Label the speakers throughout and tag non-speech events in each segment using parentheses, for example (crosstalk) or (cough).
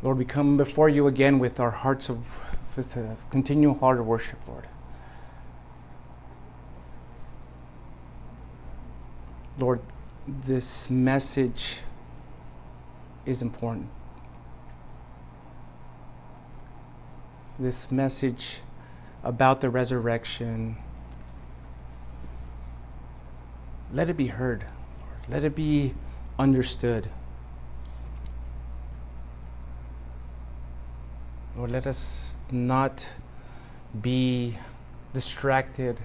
Speaker 1: Lord, we come before you again with our hearts of, with a continual heart of worship, Lord. Lord, this message is important. This message about the resurrection, let it be heard, Lord. Let it be understood. Lord, let us not be distracted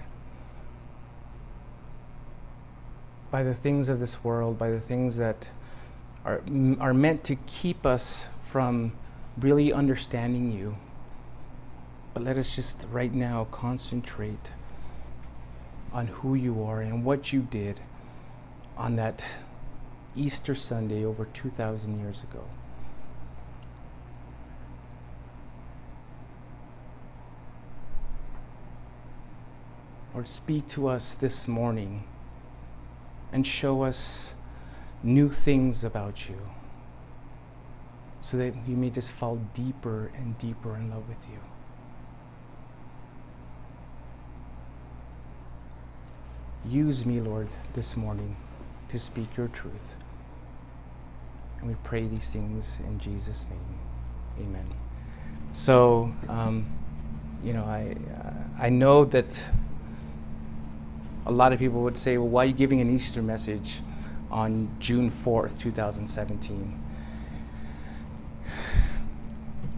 Speaker 1: by the things of this world, by the things that are, are meant to keep us from really understanding you. But let us just right now concentrate on who you are and what you did on that Easter Sunday over 2,000 years ago. Lord, speak to us this morning and show us new things about you so that we may just fall deeper and deeper in love with you. Use me, Lord, this morning to speak your truth. And we pray these things in Jesus' name. Amen. So, um, you know, I, I know that a lot of people would say, well, why are you giving an Easter message on June 4th, 2017?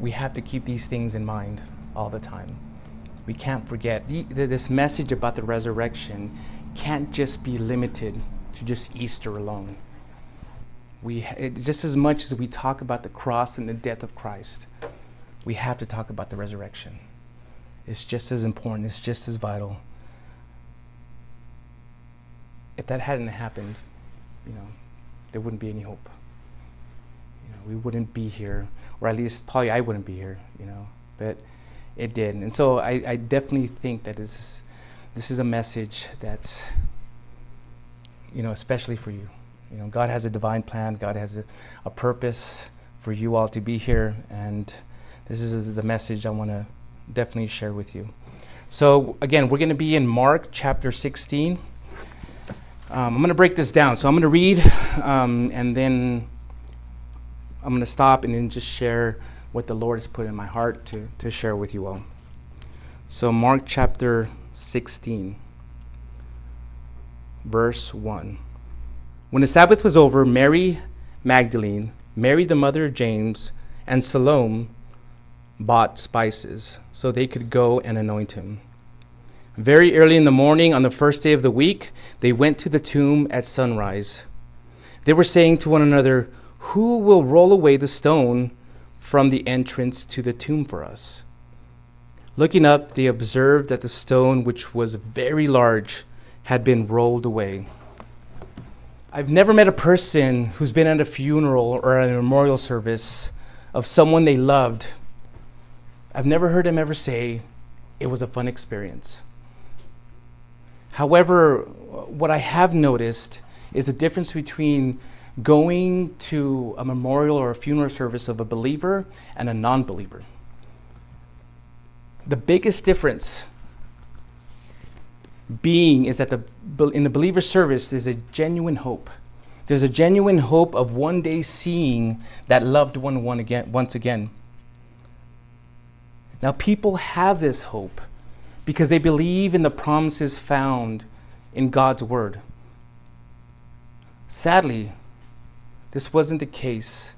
Speaker 1: We have to keep these things in mind all the time. We can't forget. This message about the resurrection can't just be limited to just Easter alone. We, it, just as much as we talk about the cross and the death of Christ, we have to talk about the resurrection. It's just as important, it's just as vital if that hadn't happened, you know, there wouldn't be any hope. You know, we wouldn't be here, or at least probably I wouldn't be here. You know, but it did, and so I, I definitely think that this is, this is a message that's, you know, especially for you. You know, God has a divine plan. God has a, a purpose for you all to be here, and this is the message I want to definitely share with you. So again, we're going to be in Mark chapter 16. Um, I'm going to break this down. So I'm going to read, um, and then I'm going to stop and then just share what the Lord has put in my heart to, to share with you all. So, Mark chapter 16, verse 1. When the Sabbath was over, Mary Magdalene, Mary the mother of James, and Salome bought spices so they could go and anoint him. Very early in the morning on the first day of the week, they went to the tomb at sunrise. They were saying to one another, Who will roll away the stone from the entrance to the tomb for us? Looking up, they observed that the stone, which was very large, had been rolled away. I've never met a person who's been at a funeral or at a memorial service of someone they loved. I've never heard them ever say, It was a fun experience. However, what I have noticed is the difference between going to a memorial or a funeral service of a believer and a non believer. The biggest difference being is that the, in the believer service there's a genuine hope. There's a genuine hope of one day seeing that loved one, one again, once again. Now, people have this hope because they believe in the promises found in God's Word. Sadly, this wasn't the case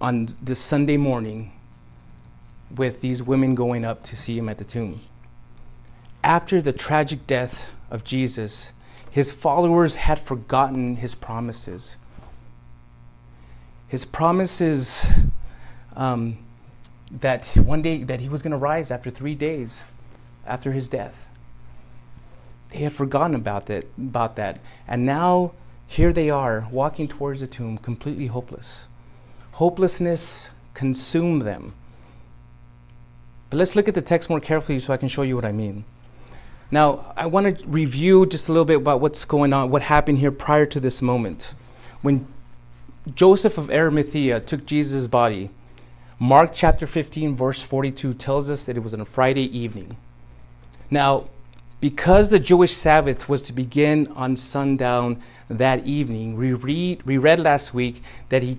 Speaker 1: on this Sunday morning with these women going up to see him at the tomb. After the tragic death of Jesus, his followers had forgotten his promises. His promises um, that one day that he was going to rise after three days after his death. They had forgotten about that, about that. And now here they are walking towards the tomb completely hopeless. Hopelessness consumed them. But let's look at the text more carefully so I can show you what I mean. Now, I want to review just a little bit about what's going on, what happened here prior to this moment. When Joseph of Arimathea took Jesus' body, Mark chapter 15, verse 42 tells us that it was on a Friday evening. Now, because the Jewish Sabbath was to begin on sundown that evening, we, read, we read last week that he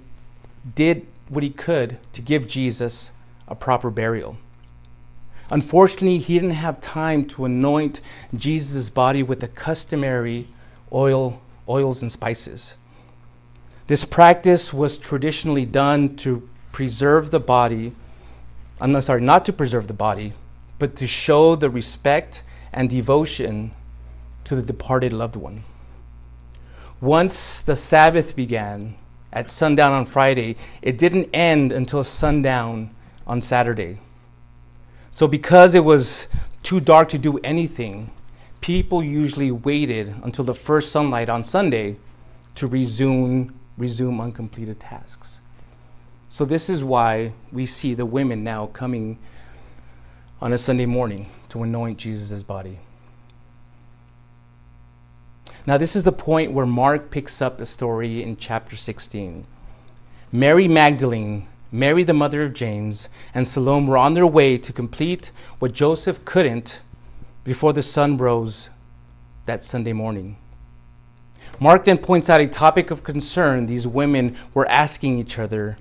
Speaker 1: did what he could to give Jesus a proper burial. Unfortunately, he didn't have time to anoint Jesus' body with the customary oil, oils and spices. This practice was traditionally done to preserve the body. I'm not sorry, not to preserve the body, but to show the respect and devotion to the departed loved one. Once the Sabbath began at sundown on Friday, it didn't end until sundown on Saturday. So, because it was too dark to do anything, people usually waited until the first sunlight on Sunday to resume, resume uncompleted tasks. So, this is why we see the women now coming on a Sunday morning to anoint Jesus' body. Now, this is the point where Mark picks up the story in chapter 16. Mary Magdalene Mary, the mother of James, and Salome were on their way to complete what Joseph couldn't before the sun rose that Sunday morning. Mark then points out a topic of concern these women were asking each other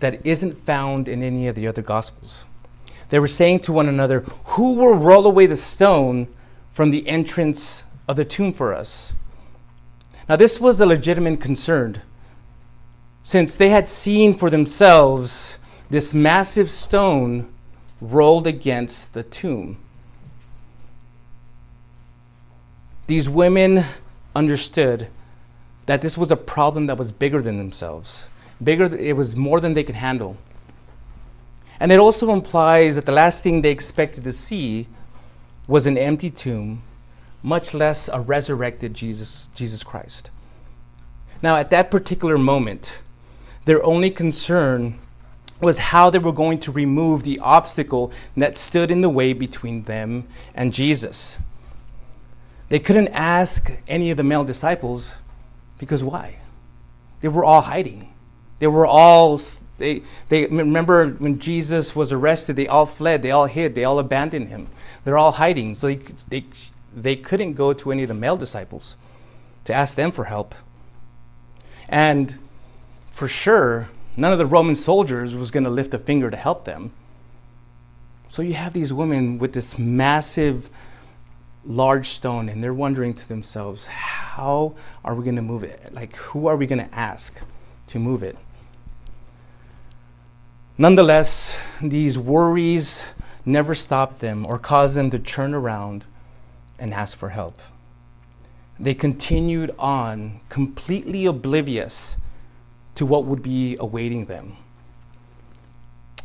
Speaker 1: that isn't found in any of the other Gospels. They were saying to one another, Who will roll away the stone from the entrance of the tomb for us? Now, this was a legitimate concern since they had seen for themselves this massive stone rolled against the tomb. These women understood that this was a problem that was bigger than themselves. Bigger, it was more than they could handle. And it also implies that the last thing they expected to see was an empty tomb, much less a resurrected Jesus, Jesus Christ. Now, at that particular moment, their only concern was how they were going to remove the obstacle that stood in the way between them and Jesus. They couldn't ask any of the male disciples because why? They were all hiding. They were all they they remember when Jesus was arrested, they all fled, they all hid, they all abandoned him. They're all hiding. So they they they couldn't go to any of the male disciples to ask them for help. And for sure, none of the Roman soldiers was going to lift a finger to help them. So you have these women with this massive, large stone, and they're wondering to themselves, how are we going to move it? Like, who are we going to ask to move it? Nonetheless, these worries never stopped them or caused them to turn around and ask for help. They continued on, completely oblivious to what would be awaiting them.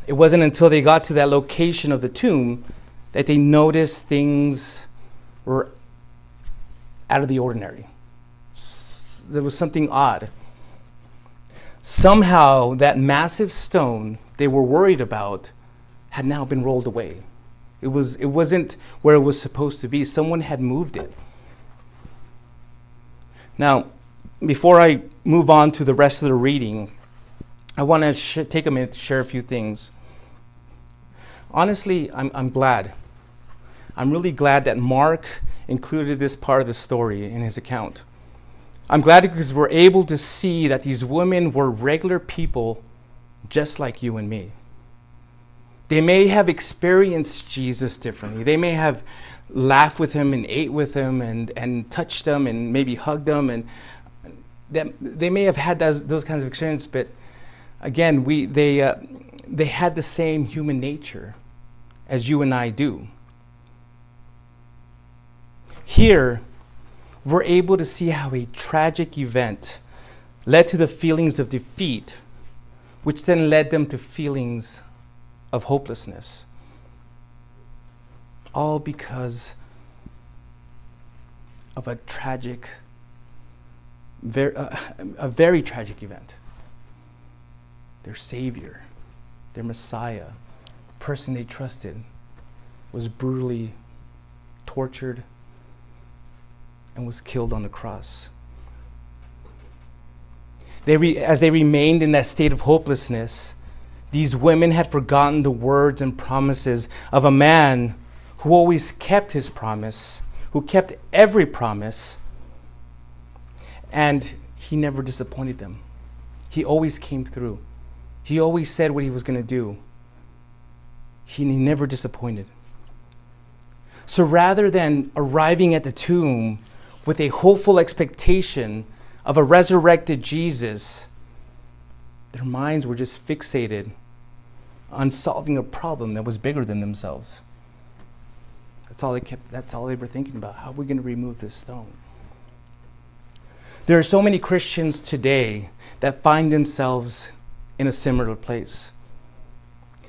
Speaker 1: It wasn't until they got to that location of the tomb that they noticed things were out of the ordinary. There was something odd. Somehow, that massive stone they were worried about had now been rolled away. It, was, it wasn't where it was supposed to be. Someone had moved it. Now, before I move on to the rest of the reading, I want to sh- take a minute to share a few things. Honestly, I'm, I'm glad. I'm really glad that Mark included this part of the story in his account. I'm glad because we're able to see that these women were regular people just like you and me. They may have experienced Jesus differently. They may have laughed with him and ate with him and, and touched him and maybe hugged him and that they may have had those, those kinds of experiences, but again, we, they, uh, they had the same human nature as you and I do. Here, we're able to see how a tragic event led to the feelings of defeat, which then led them to feelings of hopelessness. All because of a tragic very, uh, a very tragic event. Their Savior, their Messiah, person they trusted, was brutally tortured and was killed on the cross. They re- as they remained in that state of hopelessness, these women had forgotten the words and promises of a man who always kept his promise, who kept every promise, and he never disappointed them. He always came through. He always said what he was going to do. He never disappointed. So rather than arriving at the tomb with a hopeful expectation of a resurrected Jesus, their minds were just fixated on solving a problem that was bigger than themselves. That's all they kept that's all they were thinking about. How are we going to remove this stone? There are so many Christians today that find themselves in a similar place.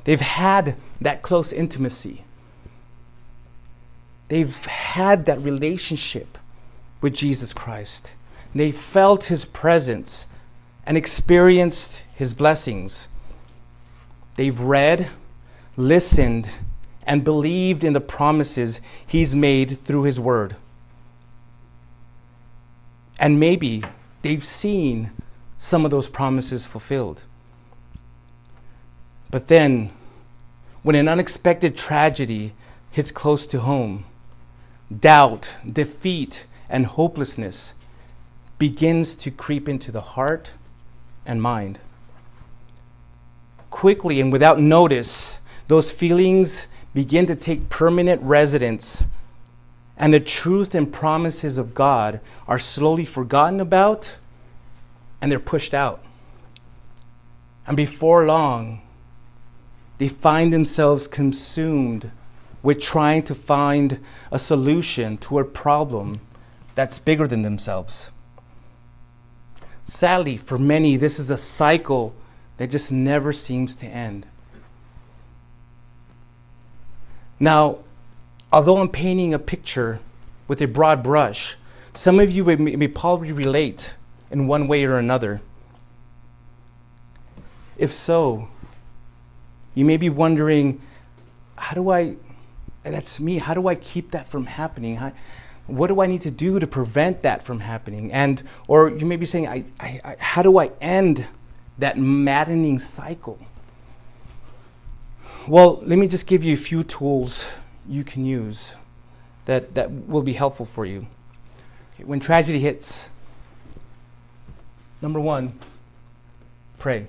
Speaker 1: They've had that close intimacy. They've had that relationship with Jesus Christ. They felt his presence and experienced his blessings. They've read, listened, and believed in the promises he's made through his word. And maybe they've seen some of those promises fulfilled. But then, when an unexpected tragedy hits close to home, doubt, defeat, and hopelessness begins to creep into the heart and mind. Quickly and without notice, those feelings begin to take permanent residence, and the truth and promises of God are slowly forgotten about and they're pushed out. And before long, they find themselves consumed with trying to find a solution to a problem that's bigger than themselves. Sadly, for many, this is a cycle that just never seems to end. Now, although I'm painting a picture with a broad brush, some of you may, may probably relate in one way or another. If so, you may be wondering, how do I, that's me, how do I keep that from happening? How, what do I need to do to prevent that from happening? And, or you may be saying, I, I, I, how do I end that maddening cycle? Well, let me just give you a few tools you can use that, that will be helpful for you. Okay, when tragedy hits, number one, pray.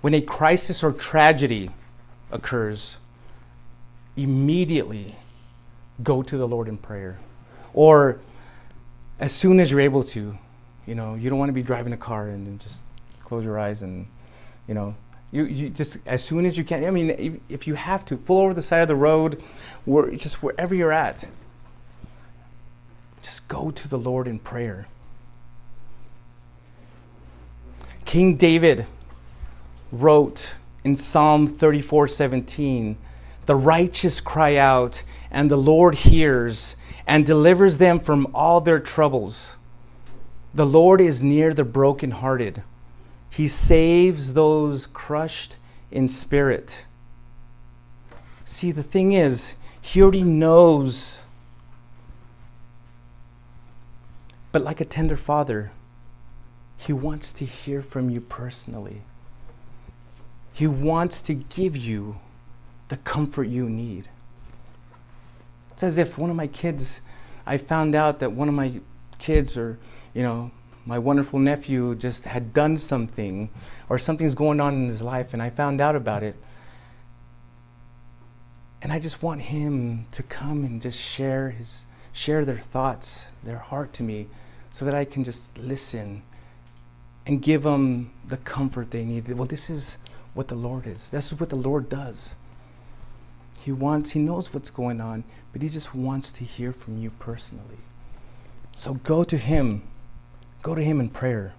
Speaker 1: When a crisis or tragedy occurs, immediately go to the Lord in prayer. Or as soon as you're able to, you know, you don't want to be driving a car and, just close your eyes and, you know, you, you just as soon as you can. I mean, if, if you have to, pull over the side of the road, where, just wherever you're at. Just go to the Lord in prayer. King David wrote in Psalm 34 17, The righteous cry out, and the Lord hears and delivers them from all their troubles. The Lord is near the brokenhearted. He saves those crushed in spirit. See, the thing is, He already knows. But like a tender father, He wants to hear from you personally. He wants to give you the comfort you need. It's as if one of my kids, I found out that one of my kids or, you know, my wonderful nephew just had done something or something's going on in his life and I found out about it. And I just want him to come and just share his share their thoughts, their heart to me so that I can just listen and give them the comfort they need. Well, this is what the Lord is. This is what the Lord does. He wants, he knows what's going on, but he just wants to hear from you personally. So go to him. Go to him in prayer.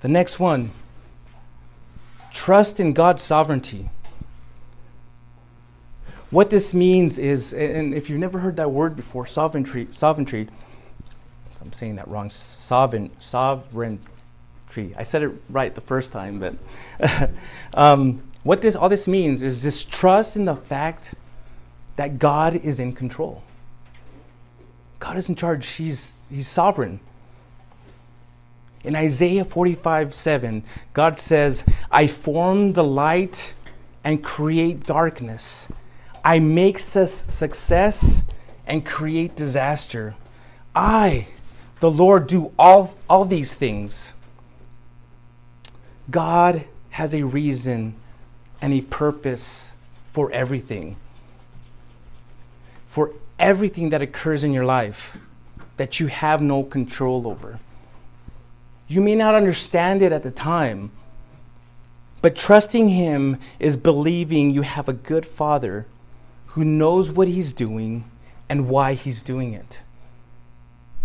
Speaker 1: The next one trust in God's sovereignty. What this means is, and if you've never heard that word before, sovereignty, sovereignty, I'm saying that wrong, sovereign, sovereignty. I said it right the first time, but (laughs) um, what this all this means is this trust in the fact that God is in control. God is in charge. He's, he's sovereign. In Isaiah 45 7, God says, I form the light and create darkness. I make su- success and create disaster. I, the Lord, do all, all these things. God has a reason and a purpose for everything. For everything that occurs in your life that you have no control over. You may not understand it at the time, but trusting Him is believing you have a good Father who knows what He's doing and why He's doing it.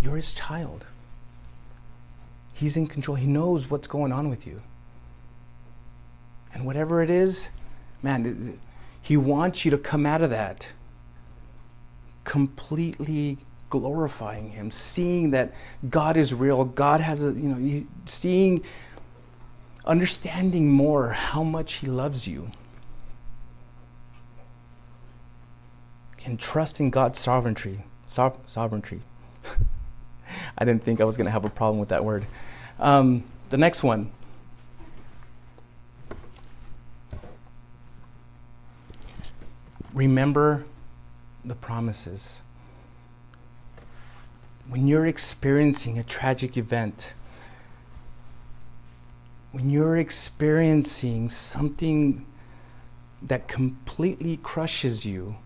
Speaker 1: You're His child. He's in control. He knows what's going on with you. And whatever it is, man, He wants you to come out of that completely glorifying him seeing that god is real god has a you know seeing understanding more how much he loves you. And trusting god's sovereignty so- sovereignty. (laughs) I didn't think i was going to have a problem with that word. Um, the next one remember the promises. When you're experiencing a tragic event, when you're experiencing something that completely crushes you,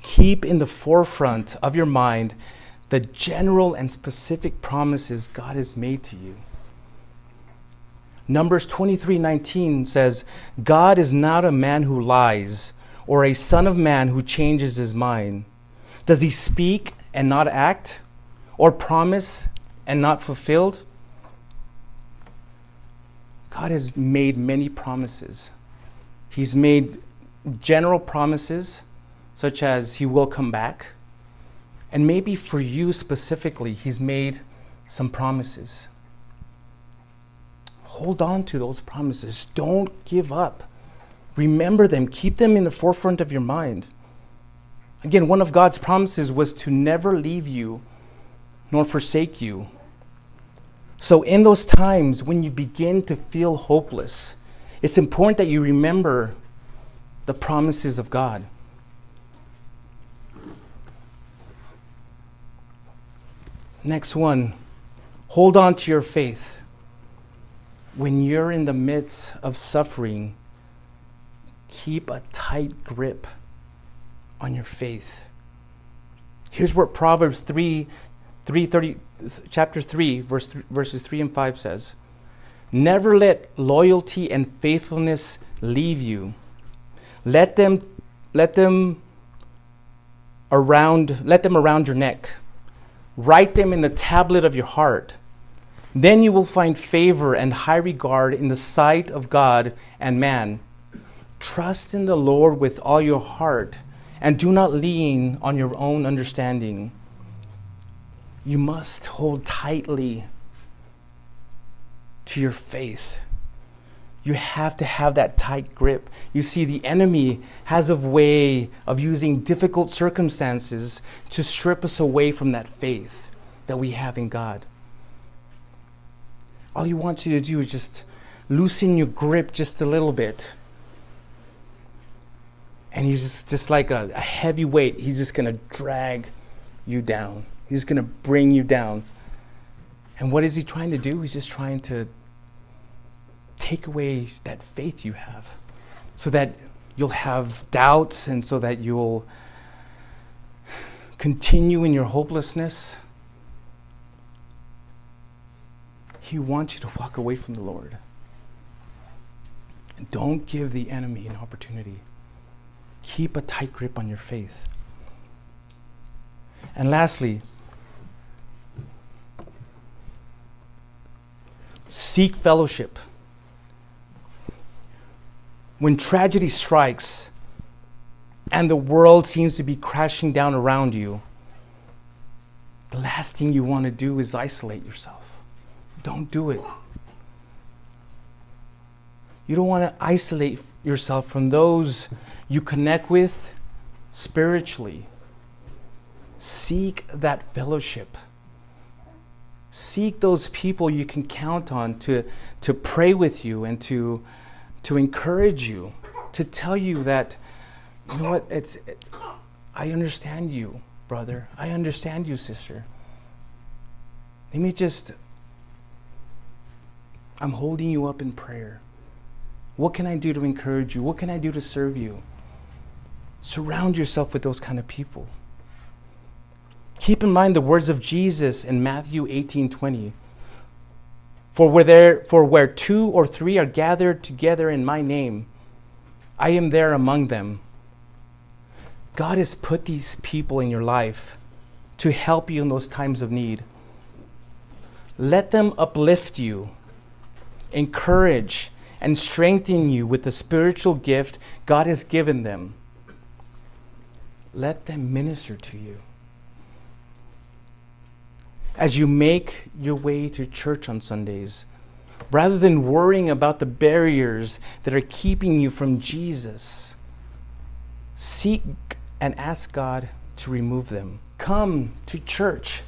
Speaker 1: keep in the forefront of your mind the general and specific promises God has made to you. Numbers 23:19 says, "God is not a man who lies, or a son of man who changes his mind? Does he speak and not act, or promise and not fulfilled? God has made many promises. He's made general promises, such as He will come back. And maybe for you specifically, He's made some promises. Hold on to those promises. Don't give up. Remember them, keep them in the forefront of your mind. Again, one of God's promises was to never leave you nor forsake you. So, in those times when you begin to feel hopeless, it's important that you remember the promises of God. Next one hold on to your faith. When you're in the midst of suffering, keep a tight grip on your faith. Here's what Proverbs 3, 3 30, chapter 3, verse th- verses 3 and 5 says Never let loyalty and faithfulness leave you. Let them, let them around, let them around your neck. Write them in the tablet of your heart. Then you will find favor and high regard in the sight of God and man. Trust in the Lord with all your heart and do not lean on your own understanding. You must hold tightly to your faith. You have to have that tight grip. You see, the enemy has a way of using difficult circumstances to strip us away from that faith that we have in God. All he wants you to do is just loosen your grip just a little bit and he's just, just like a, a heavy weight. He's just going to drag you down. He's going to bring you down. And what is he trying to do? He's just trying to take away that faith you have so that you'll have doubts and so that you'll continue in your hopelessness. He wants you to walk away from the Lord. Don't give the enemy an opportunity. Keep a tight grip on your faith. And lastly, seek fellowship. When tragedy strikes and the world seems to be crashing down around you, the last thing you want to do is isolate yourself. Don't do it. You don't want to isolate yourself from those you connect with spiritually. Seek that fellowship. Seek those people you can count on to, to pray with you and to, to encourage you, to tell you that, you know what, it's, it, I understand you, brother. I understand you, sister. Let me just, I'm holding you up in prayer. What can I do to encourage you? What can I do to serve you? Surround yourself with those kind of people. Keep in mind the words of Jesus in Matthew 18 20. For where, there, for where two or three are gathered together in my name, I am there among them. God has put these people in your life to help you in those times of need. Let them uplift you, encourage, and strengthen you with the spiritual gift God has given them. Let them minister to you. As you make your way to church on Sundays, rather than worrying about the barriers that are keeping you from Jesus, seek and ask God to remove them. Come to church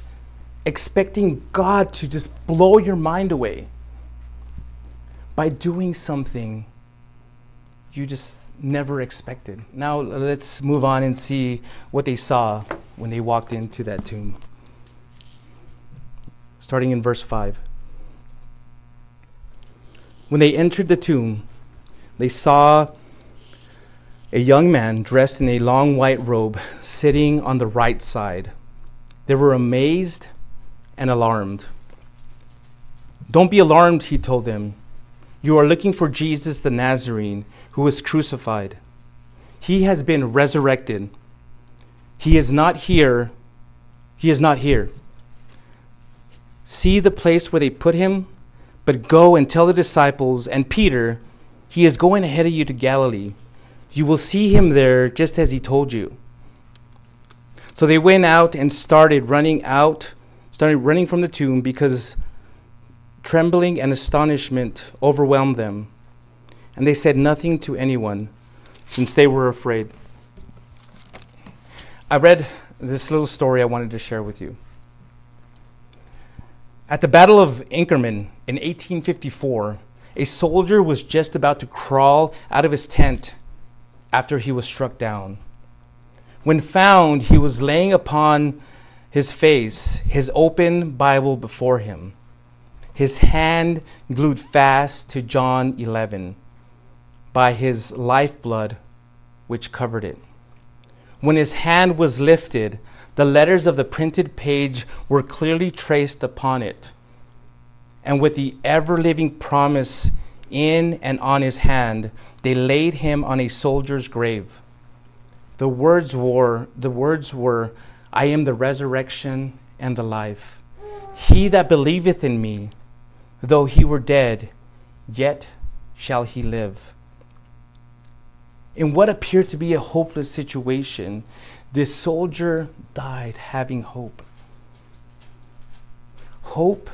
Speaker 1: expecting God to just blow your mind away by doing something you just never expected. Now let's move on and see what they saw when they walked into that tomb. Starting in verse 5. When they entered the tomb, they saw a young man dressed in a long white robe sitting on the right side. They were amazed and alarmed. Don't be alarmed, he told them. You are looking for Jesus the Nazarene who was crucified. He has been resurrected. He is not here. He is not here. See the place where they put him, but go and tell the disciples and Peter, he is going ahead of you to Galilee. You will see him there just as he told you. So they went out and started running out, started running from the tomb because Trembling and astonishment overwhelmed them, and they said nothing to anyone, since they were afraid. I read this little story I wanted to share with you. At the Battle of Inkerman in 1854, a soldier was just about to crawl out of his tent after he was struck down. When found, he was laying upon his face, his open Bible before him his hand glued fast to John 11 by his lifeblood which covered it. When his hand was lifted, the letters of the printed page were clearly traced upon it. And with the ever living promise in and on his hand, they laid him on a soldier's grave. The words were, the words were, I am the resurrection and the life. He that believeth in me, Though he were dead, yet shall he live. In what appeared to be a hopeless situation, this soldier died having hope. Hope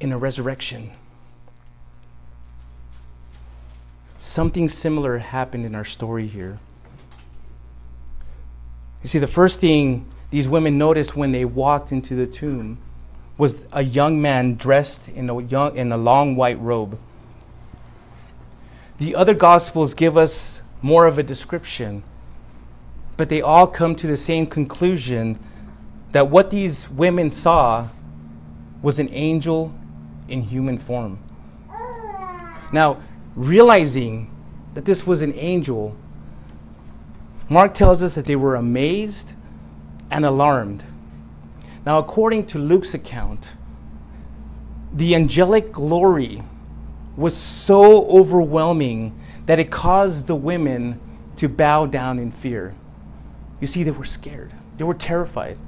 Speaker 1: in a resurrection. Something similar happened in our story here. You see, the first thing these women noticed when they walked into the tomb was a young man dressed in a, young, in a long white robe. The other Gospels give us more of a description, but they all come to the same conclusion that what these women saw was an angel in human form. Now, realizing that this was an angel, Mark tells us that they were amazed and alarmed. Now, according to Luke's account, the angelic glory was so overwhelming that it caused the women to bow down in fear. You see, they were scared. They were terrified.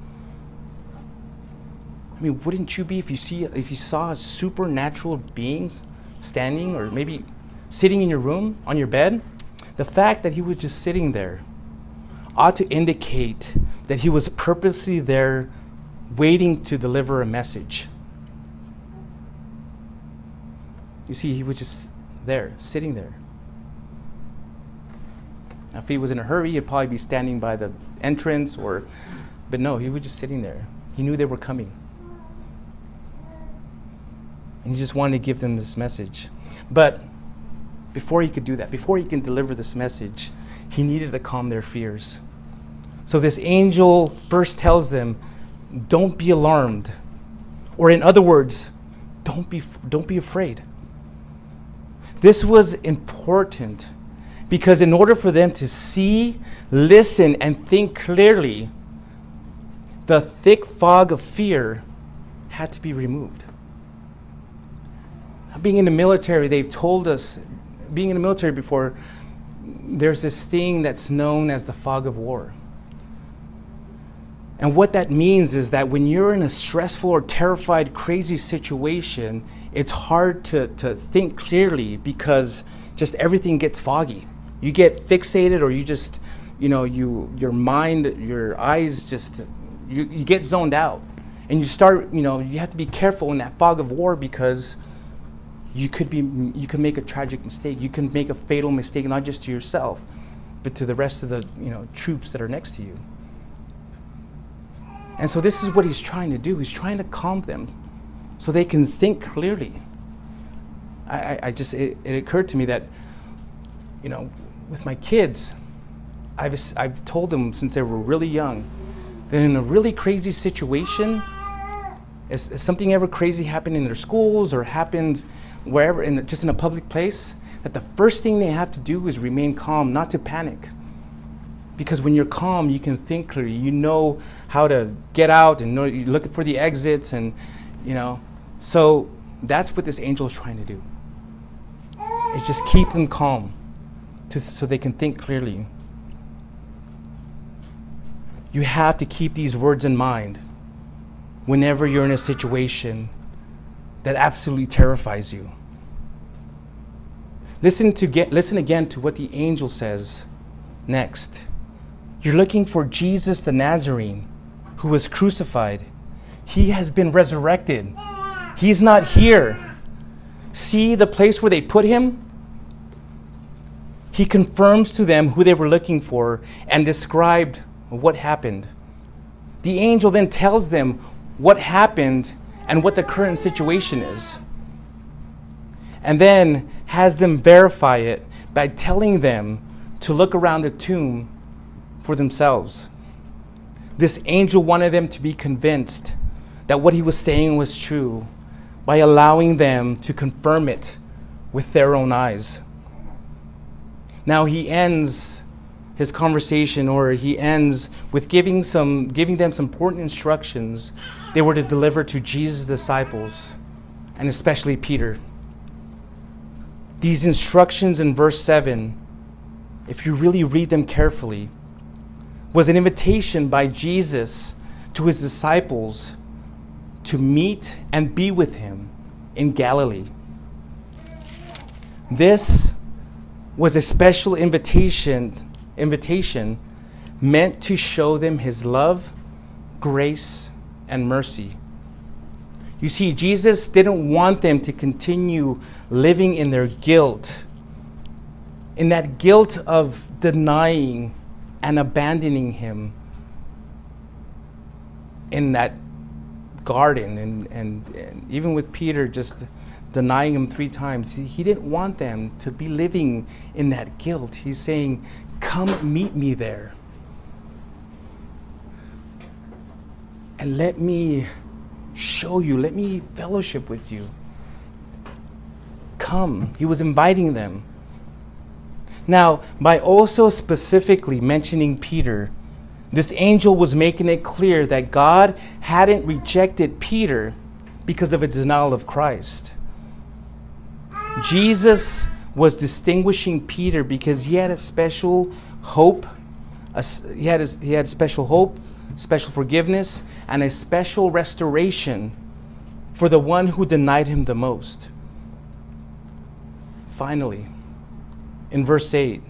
Speaker 1: I mean, wouldn't you be if you see if you saw supernatural beings standing or maybe sitting in your room on your bed? The fact that he was just sitting there ought to indicate that he was purposely there waiting to deliver a message. You see, he was just there, sitting there. Now, if he was in a hurry, he'd probably be standing by the entrance, or, but no, he was just sitting there. He knew they were coming. And he just wanted to give them this message. But before he could do that, before he can deliver this message, he needed to calm their fears. So this angel first tells them, don't be alarmed. Or in other words, don't be, don't be afraid. This was important because in order for them to see, listen, and think clearly, the thick fog of fear had to be removed. Being in the military, they've told us, being in the military before, there's this thing that's known as the fog of war. And what that means is that when you're in a stressful or terrified, crazy situation, it's hard to, to think clearly because just everything gets foggy. You get fixated or you just, you know, you your mind, your eyes just you, you get zoned out. And you start, you know, you have to be careful in that fog of war because you could be you can make a tragic mistake. You can make a fatal mistake not just to yourself, but to the rest of the, you know, troops that are next to you. And so this is what he's trying to do. He's trying to calm them so they can think clearly. I, I, just, it, it, occurred to me that, you know, with my kids, I've, I've told them since they were really young that in a really crazy situation, if, something ever crazy happened in their schools or happened wherever, in the, just in a public place, that the first thing they have to do is remain calm, not to panic because when you're calm, you can think clearly. You know how to get out and know, you look for the exits, and you know. So that's what this angel is trying to do. Is just keep them calm, to, so they can think clearly. You have to keep these words in mind whenever you're in a situation that absolutely terrifies you. Listen to get listen again to what the angel says next. You're looking for Jesus the Nazarene who was crucified. He has been resurrected. He's not here. See the place where they put him? He confirms to them who they were looking for and described what happened. The angel then tells them what happened and what the current situation is. And then has them verify it by telling them to look around the tomb for themselves. This angel wanted them to be convinced that what he was saying was true by allowing them to confirm it with their own eyes. Now he ends his conversation or he ends with giving some giving them some important instructions they were to deliver to Jesus' disciples and especially Peter. These instructions in verse 7 if you really read them carefully was an invitation by Jesus to his disciples to meet and be with him in Galilee. This was a special invitation invitation meant to show them his love, grace, and mercy. You see, Jesus didn't want them to continue living in their guilt, in that guilt of denying and abandoning him in that garden. And, and, and, even with peter just denying him three times he, he didn't want them to be living in that guilt. He's saying come meet me there. And let me show you let me fellowship with you. Come. He was inviting them now, by also specifically mentioning Peter, this angel was making it clear that God hadn't rejected Peter because of a denial of Christ. Jesus was distinguishing Peter because he had a special hope, a, he, had a, he had special hope, special forgiveness, and a special restoration for the one who denied him the most. Finally, in verse 8.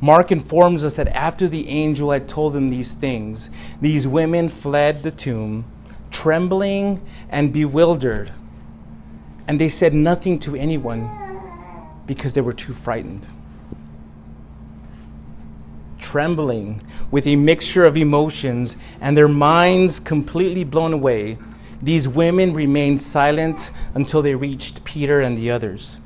Speaker 1: Mark informs us that after the angel had told them these things, these women fled the tomb, trembling and bewildered. And they said nothing to anyone because they were too frightened. Trembling with a mixture of emotions and their minds completely blown away these women remained silent until they reached Peter and the others.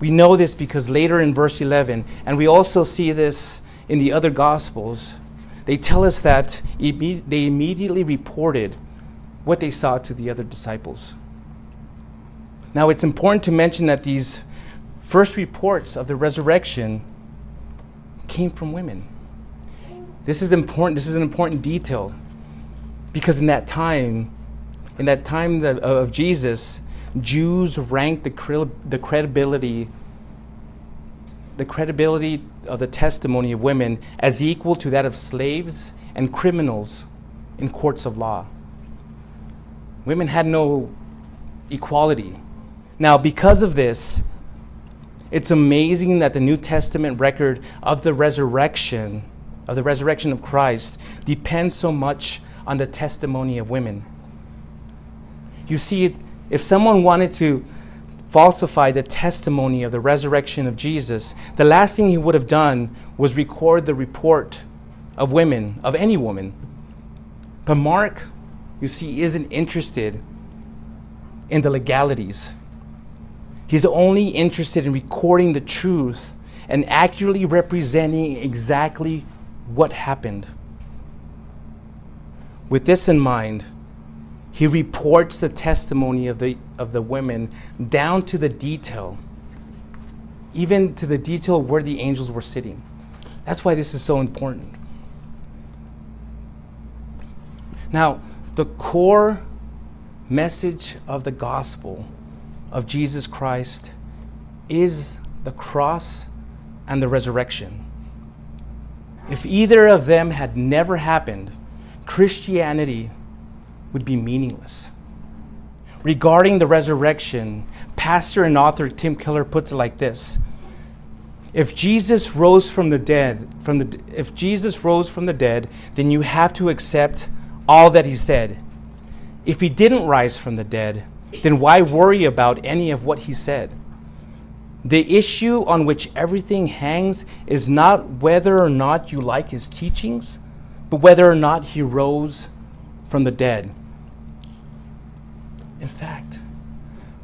Speaker 1: We know this because later in verse 11, and we also see this in the other Gospels, they tell us that they immediately reported what they saw to the other disciples. Now, it's important to mention that these first reports of the resurrection came from women. This is important. This is an important detail because in that time, in that time of Jesus, Jews ranked the, the credibility the credibility of the testimony of women as equal to that of slaves and criminals in courts of law. Women had no equality. Now, because of this, it's amazing that the New Testament record of the resurrection, of the resurrection of Christ, depends so much on the testimony of women. You see, if someone wanted to falsify the testimony of the resurrection of Jesus, the last thing he would have done was record the report of women, of any woman. But Mark, you see, isn't interested in the legalities. He's only interested in recording the truth and accurately representing exactly what happened. With this in mind, he reports the testimony of the, of the women down to the detail, even to the detail where the angels were sitting. That's why this is so important. Now, the core message of the gospel of Jesus Christ is the cross and the resurrection. If either of them had never happened, Christianity would be meaningless. Regarding the resurrection, pastor and author Tim Keller puts it like this. If Jesus rose from the dead, from the if Jesus rose from the dead, then you have to accept all that he said. If he didn't rise from the dead, then why worry about any of what he said? The issue on which everything hangs is not whether or not you like his teachings, but whether or not he rose from the dead. In fact,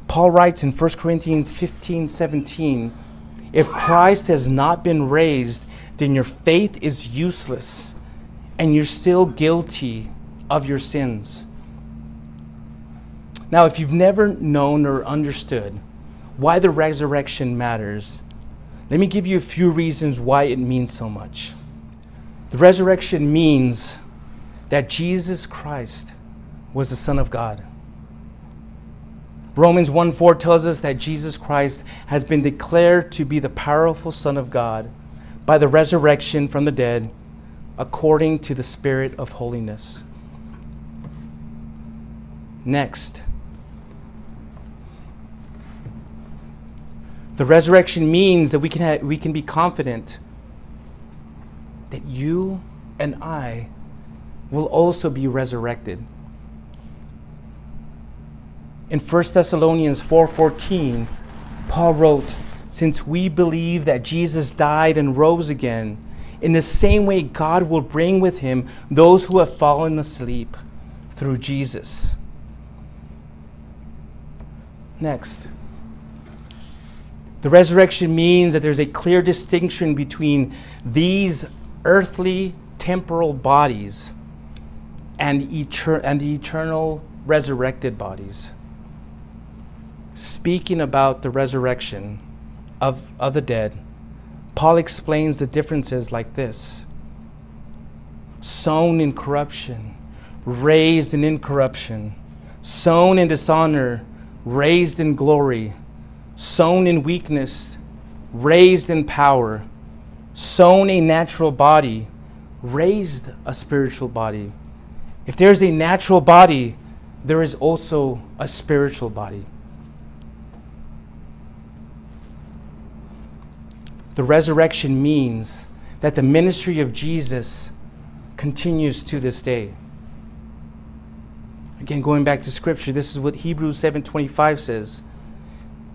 Speaker 1: Paul writes in 1 Corinthians 15 17, if Christ has not been raised, then your faith is useless and you're still guilty of your sins. Now, if you've never known or understood why the resurrection matters, let me give you a few reasons why it means so much. The resurrection means that Jesus Christ was the Son of God. Romans 1 4 tells us that Jesus Christ has been declared to be the powerful Son of God by the resurrection from the dead according to the Spirit of holiness. Next, The resurrection means that we can, we can be confident that you and I will also be resurrected. In 1 Thessalonians 4:14, Paul wrote, "Since we believe that Jesus died and rose again, in the same way God will bring with him those who have fallen asleep through Jesus." Next, the resurrection means that there's a clear distinction between these earthly temporal bodies and, etern- and the eternal resurrected bodies. Speaking about the resurrection of, of the dead, Paul explains the differences like this sown in corruption, raised in incorruption, sown in dishonor, raised in glory sown in weakness, raised in power, sown a natural body, raised a spiritual body. If there's a natural body, there is also a spiritual body. The resurrection means that the ministry of Jesus continues to this day. Again, going back to scripture, this is what Hebrews 7:25 says.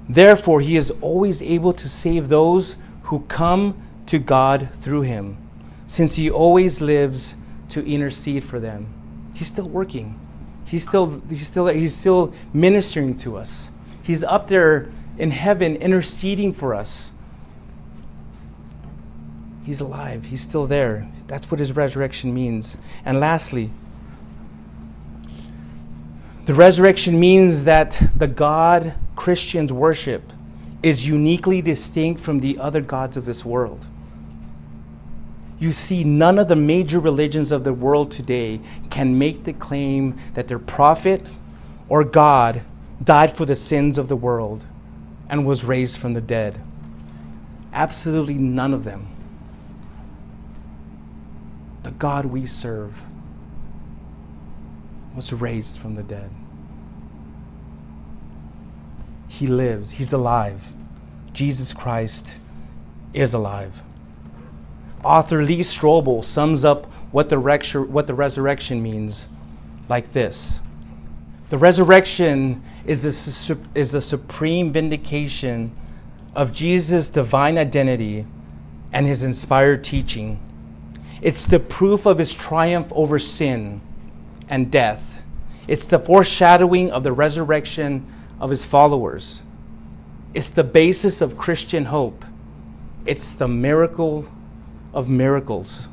Speaker 1: Therefore, he is always able to save those who come to God through him, since he always lives to intercede for them. He's still working. He's still, he's still, he's still ministering to us. He's up there in heaven interceding for us. He's alive. He's still there. That's what his resurrection means. And lastly, the resurrection means that the God Christians worship is uniquely distinct from the other gods of this world. You see, none of the major religions of the world today can make the claim that their prophet or God died for the sins of the world and was raised from the dead. Absolutely none of them. The God we serve was raised from the dead. He lives, He's alive. Jesus Christ is alive. Author Lee Strobel sums up what the, what the resurrection means like this The resurrection is the, is the supreme vindication of Jesus' divine identity and his inspired teaching. It's the proof of his triumph over sin and death. It's the foreshadowing of the resurrection of his followers. It's the basis of Christian hope. It's the miracle of miracles.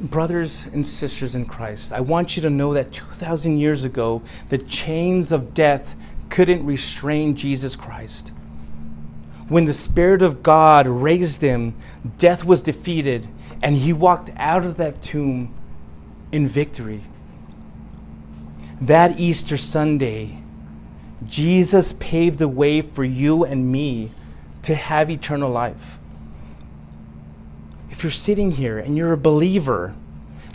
Speaker 1: Brothers and sisters in Christ, I want you to know that 2,000 years ago, the chains of death couldn't restrain Jesus Christ. When the Spirit of God raised him, death was defeated, and he walked out of that tomb in victory. That Easter Sunday, Jesus paved the way for you and me to have eternal life. If you're sitting here and you're a believer,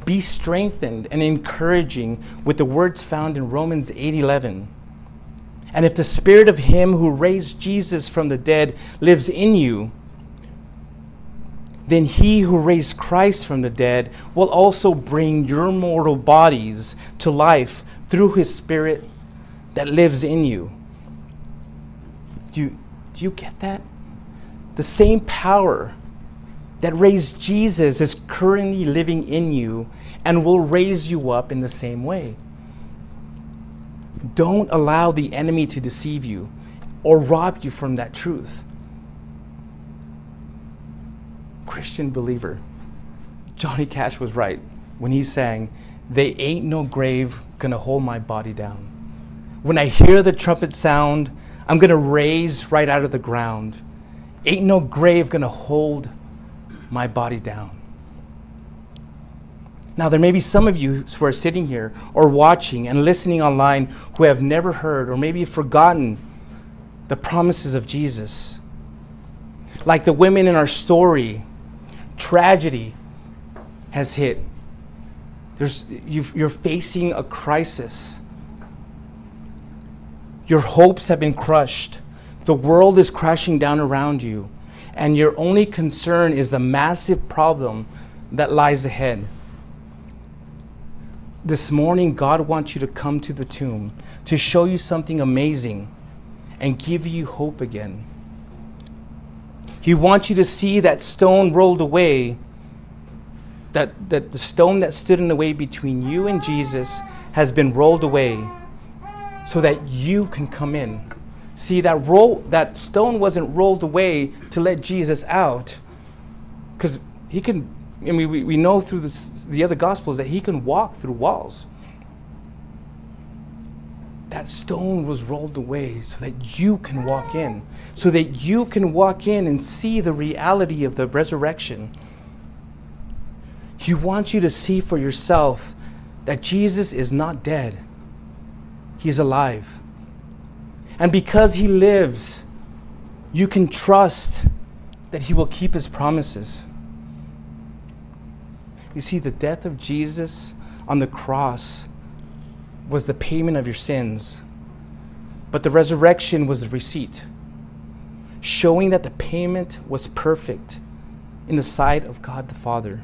Speaker 1: be strengthened and encouraging with the words found in Romans 8:11. And if the spirit of him who raised Jesus from the dead lives in you, then he who raised Christ from the dead will also bring your mortal bodies to life through his spirit that lives in you. Do you, do you get that? the same power that raised Jesus is currently living in you and will raise you up in the same way. Don't allow the enemy to deceive you or rob you from that truth. Christian believer, Johnny Cash was right when he sang, They ain't no grave gonna hold my body down. When I hear the trumpet sound, I'm gonna raise right out of the ground. Ain't no grave gonna hold my body down. Now, there may be some of you who are sitting here or watching and listening online who have never heard or maybe forgotten the promises of Jesus. Like the women in our story, tragedy has hit. There's, you are facing a crisis. Your hopes have been crushed. The world is crashing down around you, and your only concern is the massive problem that lies ahead. This morning, God wants you to come to the tomb to show you something amazing and give you hope again. He wants you to see that stone rolled away, that, that the stone that stood in the way between you and Jesus has been rolled away so that you can come in. See, that, roll, that stone wasn't rolled away to let Jesus out. Because he can, I mean, we, we know through the, the other Gospels that he can walk through walls. That stone was rolled away so that you can walk in, so that you can walk in and see the reality of the resurrection. He wants you to see for yourself that Jesus is not dead, He's alive. And because He lives, you can trust that He will keep His promises. You see, the death of Jesus on the cross was the payment of your sins, but the resurrection was the receipt, showing that the payment was perfect in the sight of God the Father.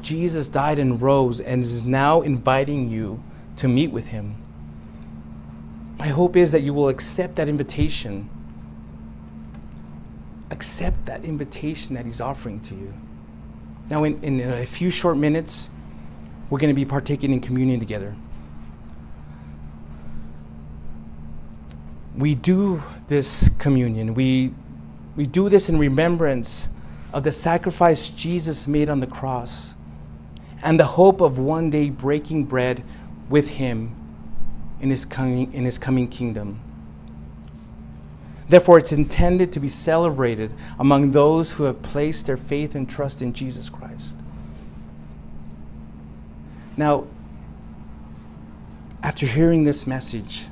Speaker 1: Jesus died and rose and is now inviting you to meet with Him. My hope is that you will accept that invitation. Accept that invitation that He's offering to you. Now, in, in a few short minutes, we're going to be partaking in communion together. We do this communion, we, we do this in remembrance of the sacrifice Jesus made on the cross and the hope of one day breaking bread with him in his coming, in his coming kingdom. Therefore, it's intended to be celebrated among those who have placed their faith and trust in Jesus Christ. Now, after hearing this message,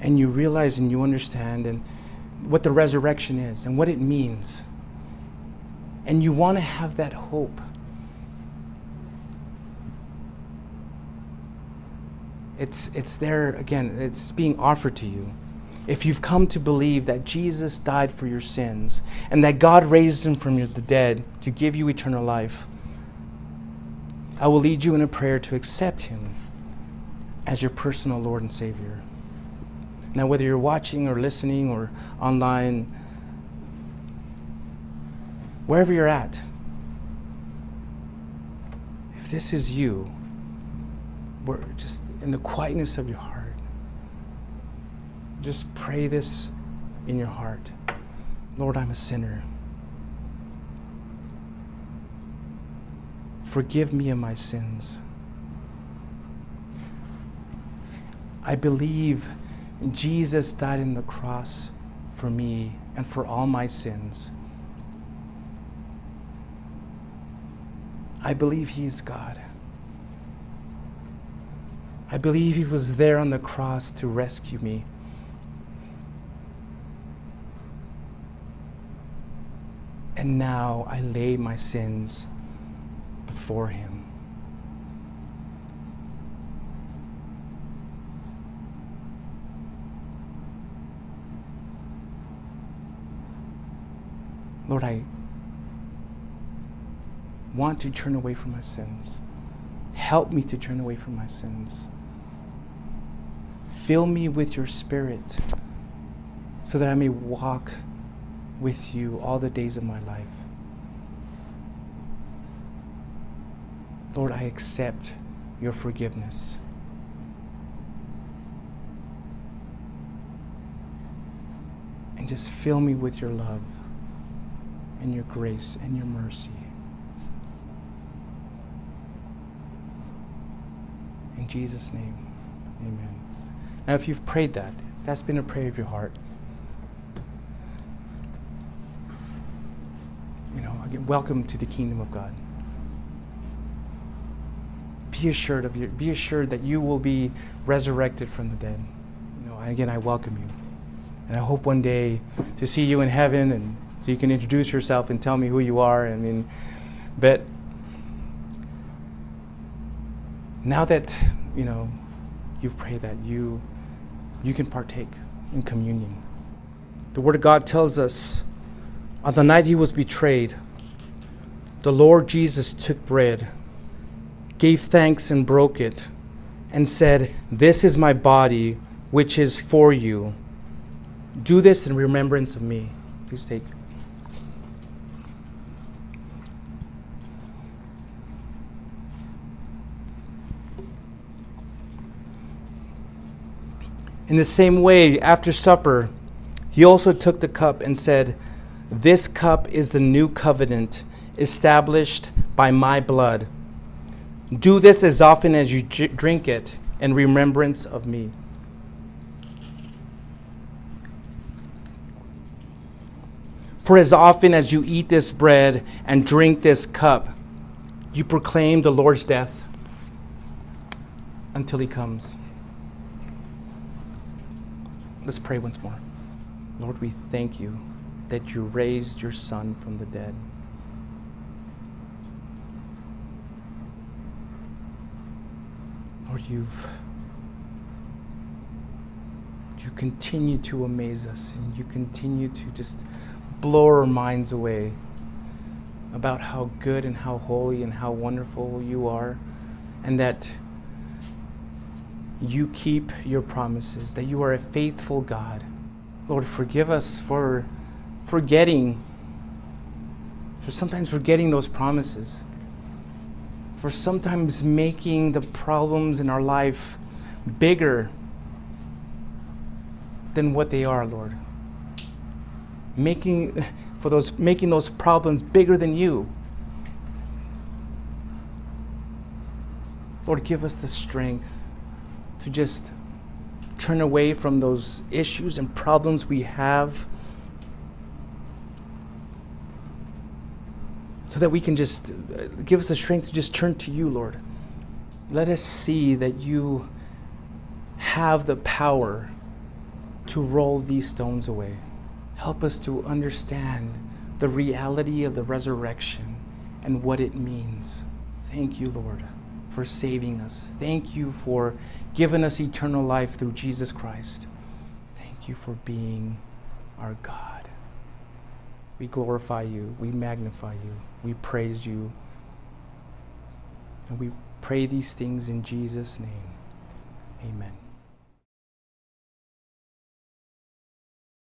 Speaker 1: and you realize and you understand and what the resurrection is and what it means, and you want to have that hope It's, it's there, again, it's being offered to you. If you've come to believe that Jesus died for your sins and that God raised him from the dead to give you eternal life, I will lead you in a prayer to accept him as your personal Lord and Savior. Now, whether you're watching or listening or online, wherever you're at, if this is you, we're just in the quietness of your heart, just pray this in your heart Lord, I'm a sinner. Forgive me of my sins. I believe Jesus died on the cross for me and for all my sins. I believe He is God. I believe he was there on the cross to rescue me. And now I lay my sins before him. Lord, I want to turn away from my sins. Help me to turn away from my sins. Fill me with your spirit so that I may walk with you all the days of my life. Lord, I accept your forgiveness. And just fill me with your love and your grace and your mercy. In Jesus' name, amen. Now, if you've prayed that, that's been a prayer of your heart, welcome to the kingdom of God. Be assured of your, be assured that you will be resurrected from the dead. You know, again, I welcome you, and I hope one day to see you in heaven, and so you can introduce yourself and tell me who you are. I mean, but now that you know you've prayed that you you can partake in communion. The Word of God tells us on the night he was betrayed, the Lord Jesus took bread, gave thanks, and broke it, and said, This is my body, which is for you. Do this in remembrance of me. Please take. In the same way, after supper, he also took the cup and said, This cup is the new covenant established by my blood. Do this as often as you drink it in remembrance of me. For as often as you eat this bread and drink this cup, you proclaim the Lord's death until he comes. Let's pray once more. Lord, we thank you that you raised your Son from the dead. Lord, you've you continue to amaze us and you continue to just blow our minds away about how good and how holy and how wonderful you are and that you keep your promises, that you are a faithful God. Lord, forgive us for forgetting for sometimes forgetting those promises, for sometimes making the problems in our life bigger than what they are, Lord. Making for those making those problems bigger than you. Lord, give us the strength to just turn away from those issues and problems we have so that we can just uh, give us the strength to just turn to you, Lord. Let us see that you have the power to roll these stones away. Help us to understand the reality of the resurrection and what it means. Thank you, Lord, for saving us. Thank you for giving us eternal life through Jesus Christ. Thank you for being our God. We glorify you, we magnify you, we praise you, and we pray these things in Jesus' name. Amen.